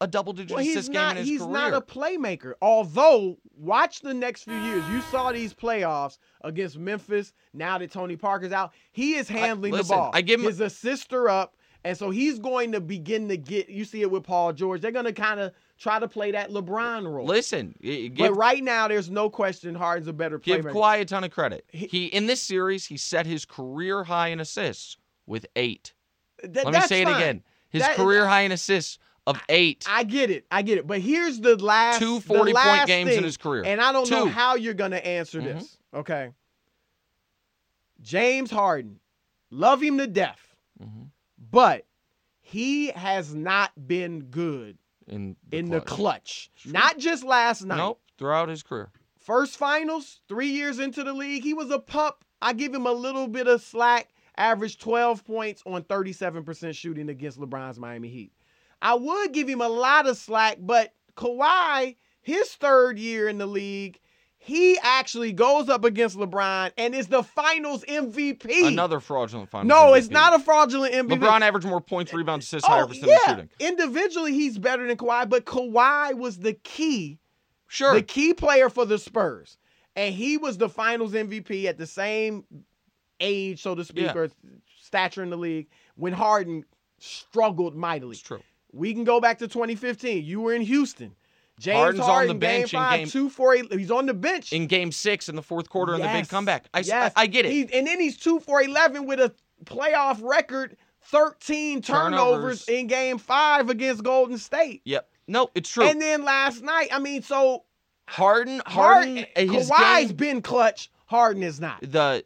a double digit Well, he's assist game not. in his He's career. not a playmaker. Although, watch the next few years. You saw these playoffs against Memphis. Now that Tony Parker's out, he is handling listen, the ball. I give him- his assists are up, and so he's going to begin to get. You see it with Paul George. They're going to kind of try to play that LeBron role. Listen, i- but right now, there's no question Harden's a better Give playmaker. Kawhi a ton of credit. He- He in this series he set his career high in assists with eight. Th- Let me say it again. His That- career high in assists of eight. I get it. I get it. But here's the last Two the 40 point last games in his career. And I don't know how you're going to answer Mhm. this. Okay. James Harden, love him to death, Mhm. but he has not been good in in the clutch. clutch. Not just last night. Nope, throughout his career. First finals, three years into the league, he was a pup. I give him a little bit of slack. Averaged 12 points on 37% shooting against LeBron's Miami Heat. I would give him a lot of slack, but Kawhi, his third year in the league, he actually goes up against LeBron and is the finals MVP. Another fraudulent final. no, it's not a fraudulent MVP. LeBron averaged more points, rebounds, assists, Oh, higher percentage yeah. shooting. Individually, he's better than Kawhi, but Kawhi was the key Sure. the key player for the Spurs. And he was the finals MVP at the same age, so to speak, Yeah. or stature in the league when Harden struggled mightily. it's true. We can go back to 2015. You were in Houston. James Harden's on the Harden, bench in game five, game- two, four, eight. He's on the bench. In game six in the fourth quarter in the big comeback. I, yes. I, I get it. He- and then he's two for 11 with a playoff record 13 turnovers, Turnovers. in game five against Golden State. yep. No, it's true. And then last night, I mean, so Harden, Harden, Harden, his Kawhi's game, been clutch. Harden is not. the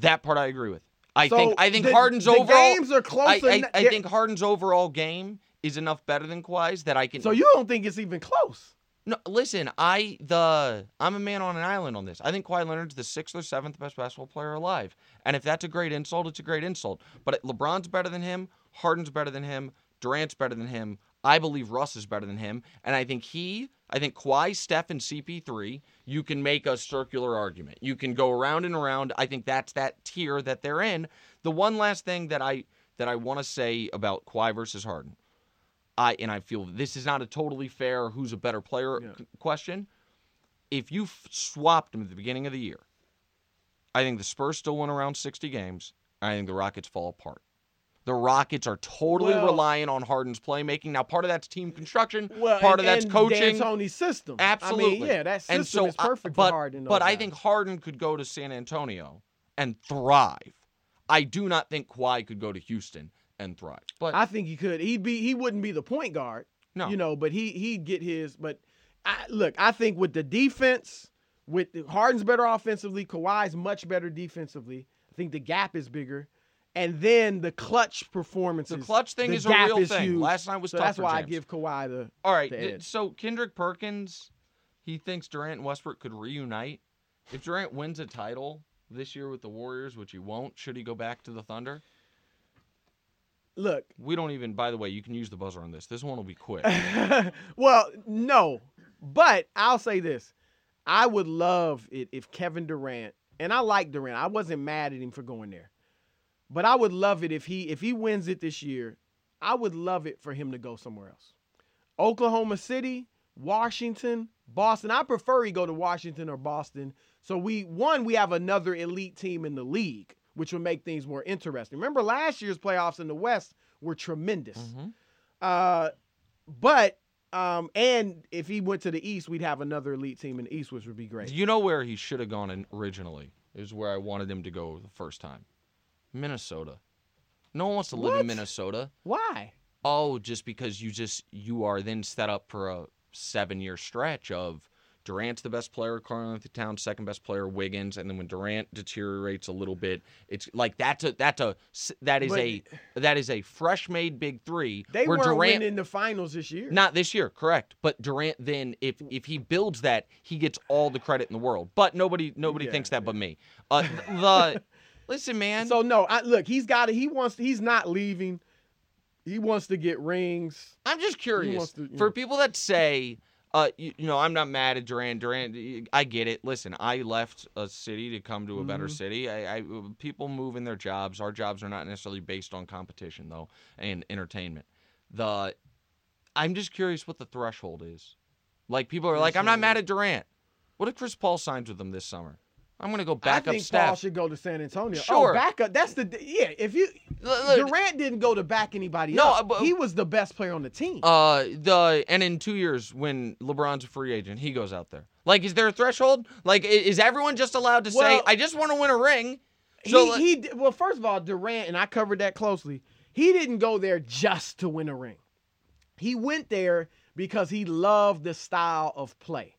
that part I agree with. I So think I think the- Harden's the overall games are close I, I, I think Harden's overall game is enough better than Kawhi's that I can. So you don't think it's even close? no listen. I the I'm a man on an island on this. I think Kawhi Leonard's the sixth or seventh best basketball player alive, and if that's a great insult, it's a great insult. But LeBron's better than him. Harden's better than him. Durant's better than him. I believe Russ is better than him, and I think he. I think Kawhi, Steph, and CP3. You can make a circular argument. You can go around and around. I think that's that tier that they're in. The one last thing that I that I want to say about Kawhi versus Harden. I and I feel this is not a totally fair who's a better player Yeah. question. If you f- swapped them at the beginning of the year, I think the Spurs still win around 60 games. I think the Rockets fall apart. The Rockets are totally Well- reliant on Harden's playmaking. Now, part of that's team construction, Well, part and, of that's and coaching. D'Antoni's system. Absolutely. I mean, yeah, that system and so, is I- perfect but, for Harden. But those I think Harden could go to San Antonio and thrive. I do not think Kawhi could go to Houston and thrive. But I think he could. He'd be. He wouldn't be the point guard. no, You know, but he he'd get his. But I, look, I think with the defense, with Harden's better offensively, Kawhi's much better defensively. I think the gap is bigger, and then the clutch performances. the clutch thing the is a real is thing. huge. Last night was so tough that's why I give Kawhi the. All right. the so Kendrick Perkins, he thinks Durant and Westbrook could reunite. If Durant wins a title this year with the Warriors, which he won't, should he go back to the Thunder? Look, We don't even. By the way, you can use the buzzer on this. This one will be quick. well, no, but I'll say this: I would love it if Kevin Durant, and I like Durant. I wasn't mad at him for going there, but I would love it if he if he wins it this year. I would love it for him to go somewhere else. Oklahoma City, Washington, Boston. I prefer he go to Washington or Boston. So we one we have another elite team in the league. which would make things more interesting. Remember last year's playoffs in the West were tremendous. Uh, but um, and if he went to the East, we'd have another elite team in the East, which would be great. You know where he should have gone in originally is where I wanted him to go the first time. Minnesota. No one wants to live What? in Minnesota. Why? Oh, just because you just you are then set up for a seven year stretch of Durant's the best player, Karl-Anthony Towns second best player, Wiggins, and then when Durant deteriorates a little bit, it's like that's a that's a that is But- a that is a fresh made big three. They weren't Durant winning the finals this year. not this year, correct? But Durant then, if if he builds that, he gets all the credit in the world. But nobody nobody Yeah, thinks that but me. Uh, the listen, man. So no, I, look, he's got it. He wants. He's not leaving. He wants to get rings. I'm just curious to- for yeah. people that say, uh, you, you know, I'm not mad at Durant. Durant, I get it. Listen, I left a city to come to a better Mm-hmm. city. I, I people move in their jobs. Our jobs are not necessarily based on competition though, and entertainment. The, I'm just curious what the threshold is. Like people are like, I'm not mad at Durant. What if Chris Paul signs with them this summer? I'm gonna go back I think Steph. Paul should go to San Antonio. Sure. Oh, back up. That's the yeah. If you Durant didn't go to back anybody No, up. but- he was the best player on the team. Uh, the and in two years when LeBron's a free agent, he goes out there. Like, is there a threshold? Like, is everyone just allowed to say, "I just want to win a ring"? So, he, he well, first of all, Durant and I covered that closely. He didn't go there just to win a ring. He went there because he loved the style of play.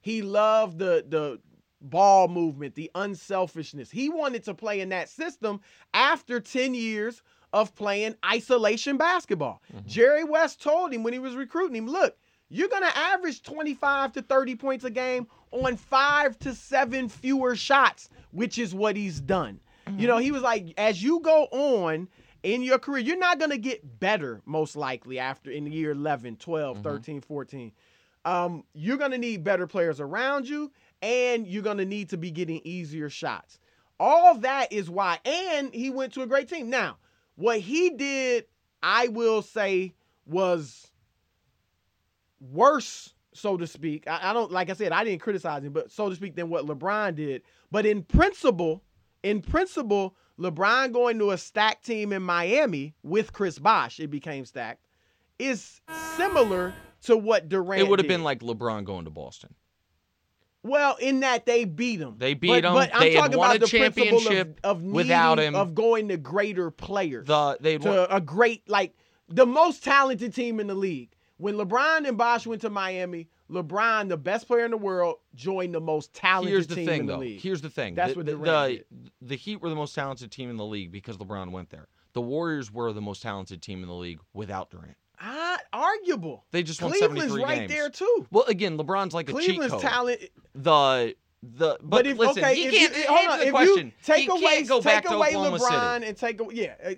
He loved the the ball movement, the unselfishness. He wanted to play in that system after 10 years of playing isolation basketball. Mm-hmm. Jerry West told him when he was recruiting him, look, you're going to average 25 to 30 points a game on 5 to 7 fewer shots, which is what he's done. You know, mm-hmm. he was like as you go on in your career, you're not going to get better most likely after in year 11, 12, mm-hmm. 13, 14 um, you're going to need better players around you, and you're going to need to be getting easier shots. All that is why. And he went to a great team. Now, what he did, I will say, was worse, so to speak. I, I don't, like I said, I didn't criticize him, but so to speak, than what LeBron did. But in principle, in principle, LeBron going to a stacked team in Miami with Chris Bosh, it became stacked, is similar to what Durant. it would have been like LeBron going to Boston. Well, in that they beat him. They beat but, him. But I'm They talking won about the principle championship of, of needing, without him. of going to greater players. The they to a great like the most talented team in the league. When LeBron and Bosh went to Miami, LeBron, the best player in the world, joined the most talented here's the team thing in the though. league. Here's the thing. That's the, what the, the, the Heat were the most talented team in the league because LeBron went there. The Warriors were the most talented team in the league without Durant. Ah, arguable. They just won Cleveland's 73 right games. there too. Well, again, LeBron's like a Cleveland's cheat code. talent. the the but, But, if listen, okay, he if can't you, hold answer on, the if question. you take he away go take away LeBron City. and take away yeah. uh,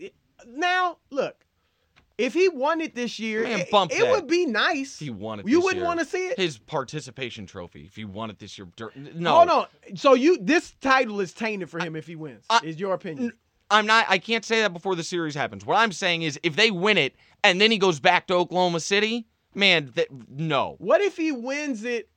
Now look, if he won it this year, Man, it, bump it would be nice. He won it, You wouldn't year. want to see it. His participation trophy. If he won it this year, no, Hold on. So you this title is tainted for him if he wins. I- is your opinion? I'm not. I can't say that before the series happens. What I'm saying is, if they win it and then he goes back to Oklahoma City, man, that, no. What if he wins it,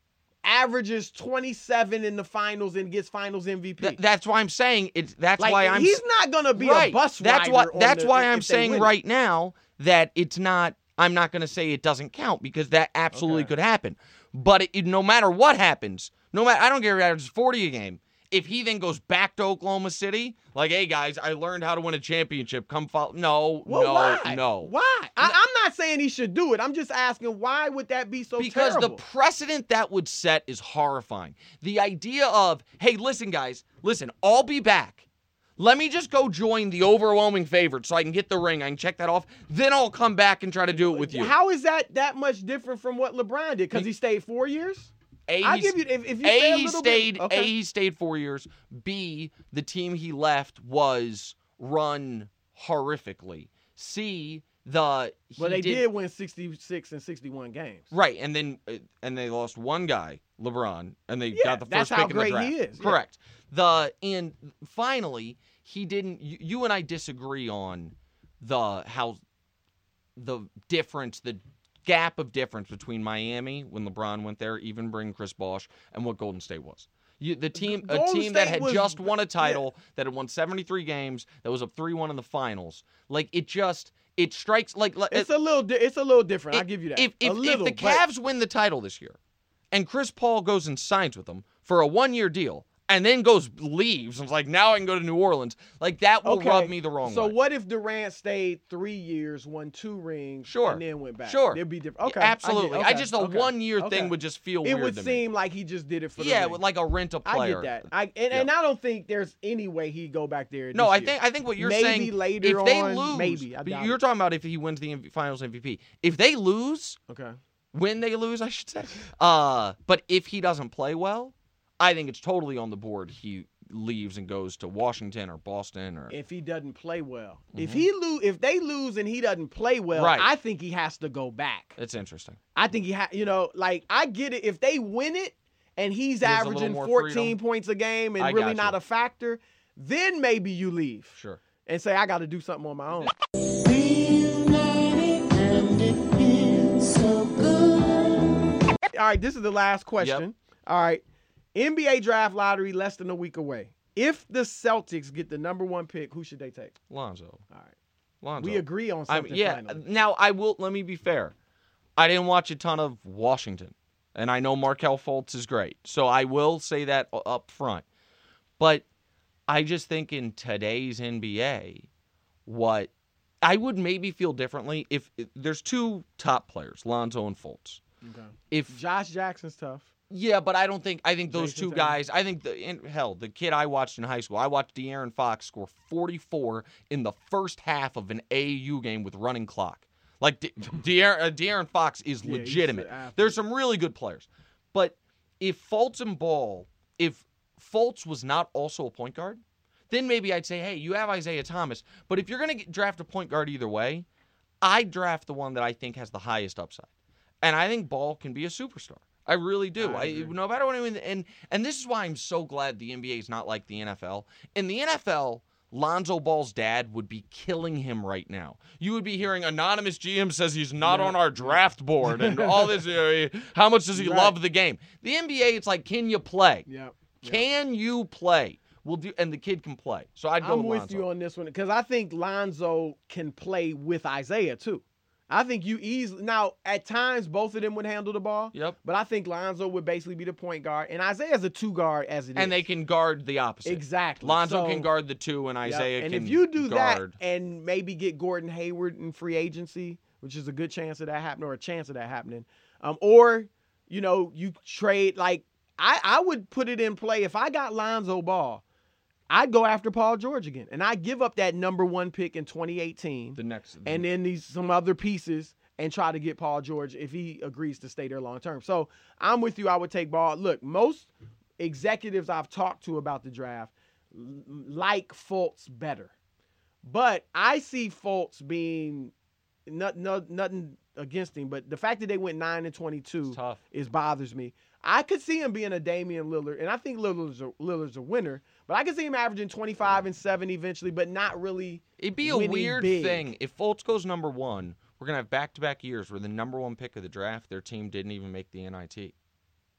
averages 27 in the finals and gets finals MVP? Th- that's why I'm saying it's. That's like why I'm. he's not gonna be right. a bus that's why. on That's the- why I'm saying right now that it's not. I'm not going to say it doesn't count because that absolutely Okay. could happen. But it, no matter what happens, no matter I don't care if averages 40 a game. If he then goes back to Oklahoma City, like, hey guys, I learned how to win a championship. Come follow. No, Well, no, why? no. Why? I, I'm not saying he should do it. I'm just asking why would that be so because terrible? the precedent that would set is horrifying. The idea of, hey, listen, guys, listen, I'll be back. Let me just go join the overwhelming favorite so I can get the ring. I can check that off. Then I'll come back and try to do it with you. How is that that much different from what LeBron did? Because he stayed four years. A, he's- give you if, if you A, he stayed. bit. Okay. A, he stayed four years. B, the team he left was run horrifically. C, the he well, they did, win 66 and 61 games. Right, and then uh, and they lost one guy, LeBron, and they Yeah, got the first pick in the great draft. he is, yeah. Correct. The and finally he didn't. You, you and I disagree on the how the difference, the gap of difference between Miami when LeBron went there, even bring Chris Bosh, and what Golden State was. You, the team, a Golden team that had was- just won a title, that had won 73 games, that was up 3-1 in the finals. Like it just, it strikes like. like It's uh, a little. Di- it's a little different. I give you that. If, if, a little, if the but- Cavs win the title this year, and Chris Paul goes and signs with them for a one-year deal, and then goes leaves and is like, now I can go to New Orleans, like that will okay, rub me the wrong so way. So what if Durant stayed three years, won two rings, Sure. and then went back? Sure. it'd be different. Okay, I absolutely. I okay, just a okay, one-year okay. thing would just feel It weird would to me. seem like he just did it for the Yeah, like a rent a I player. I get that. I and, and I don't think there's any way he'd go back there. No, I year. think I think what you're Maybe saying later if they on, lose, maybe. I you're it. talking about if he wins the MV Finals MVP. If they lose, Okay. when they lose, I should say. Uh, but if he doesn't play well, I think it's totally on the board. He leaves and goes to Washington or Boston or If he doesn't play well, if he lose, if they lose and he doesn't play well, Mm-hmm. Right. I think he has to go back. it's interesting. I think he ha you know, like I get it. If they win it and he's There's averaging 14 freedom. points a game and I really not a factor, then maybe you leave Sure. and say I got to do something on my own. All right, this is the last question. All right, NBA draft lottery less than a week away. If the Celtics get the number one pick, who should they take? Lonzo. All right, Lonzo. we agree on I something. yeah. finally. Now I will. Let me be fair. I didn't watch a ton of Washington, and I know Markelle Fultz is great, so I will say that up front. But I just think in today's NBA, what I would maybe feel differently if, if there's two top players, Lonzo and Fultz. Okay. If Josh Jackson's tough. Yeah, but I don't think I think those Jayson two Tatum. guys. I think the in, hell the kid I watched in high school. I watched De'Aaron Fox score 44 in the first half of an AAU game with running clock. Like De- De'Aaron, uh, De'Aaron Fox is Yeah, legitimate. There's some really good players, but if Fultz and Ball, if Fultz was not also a point guard, then maybe I'd say, hey, you have Isaiah Thomas. But if you're gonna get, draft a point guard either way, I draft the one that I think has the highest upside, and I think Ball can be a superstar. I really do. I I, no matter what I mean, and and this is why I'm so glad the NBA is not like the NFL. In the NFL, Lonzo Ball's dad would be killing him right now. You would be hearing anonymous GM says he's not Yeah. on our draft board and all this. how much does he Right. love the game? The NBA, it's like, can you play? Yeah. Yeah. Can you play? We'll do, and the kid can play. So I'd go I'm with Lonzo. you on this one because I think Lonzo can play with Isaiah too. I think you easily now at times both of them would handle the ball. Yep. But I think Lonzo would basically be the point guard, and Isaiah's a two guard as it is. And they can guard the opposite. exactly Lonzo So- can guard the two, and Isaiah Yep. And can And if you do guard. that and maybe get Gordon Hayward in free agency, which is a good chance of that happening or a chance of that happening, um, or you know you trade like I I would put it in play if I got Lonzo Ball. I'd go after Paul George again, and I give up that number one pick in 2018, the next, and then these some other pieces, and try to get Paul George if he agrees to stay there long term. So I'm with you. I would take Ball. Look, most executives I've talked to about the draft like Fultz better, but I see Fultz being not, no, nothing against him, but the fact that they went nine and 22 tough. is bothers me. I could see him being a Damian Lillard, and I think Lillard's a, Lillard's a winner. But I can see him averaging 25 and seven eventually, but not really. It'd be a weird big. thing if Fultz goes number one. We're gonna have back-to-back years where the number one pick of the draft, their team didn't even make the NIT.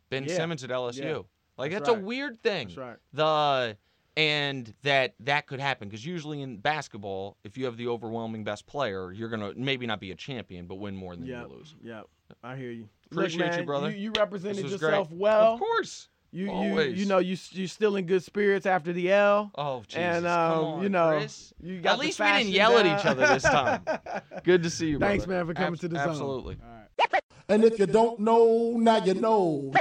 Ben Yeah. Simmons at LSU. Yeah. Like That's that's, right. a weird thing. That's right. The and that that could happen because usually in basketball, if you have the overwhelming best player, you're gonna maybe not be a champion but win more than Yeah, you lose. yeah. I hear you. Appreciate Look, you, man, brother. You, you represented yourself great. well. Of course. You, you, Always. you know, you you still in good spirits after the L. Oh Jesus! and Come um, on, you know, Chris. you got At least we didn't fashion yell at each other this time. Good to see you. Thanks, brother. man, for coming Abs- to the zone. Absolutely. And if you don't know, now you know.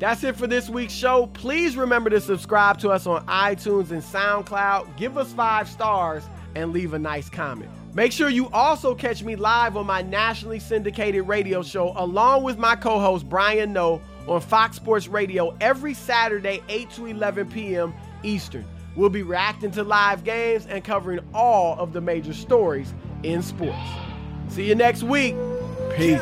That's it for this week's show. Please remember to subscribe to us on iTunes and SoundCloud. Give us five stars and leave a nice comment. Make sure you also catch me live on my nationally syndicated radio show along with my co host Brian Noe on Fox Sports Radio every Saturday, 8 to 11 p.m. Eastern. We'll be reacting to live games and covering all of the major stories in sports. See you next week. Peace.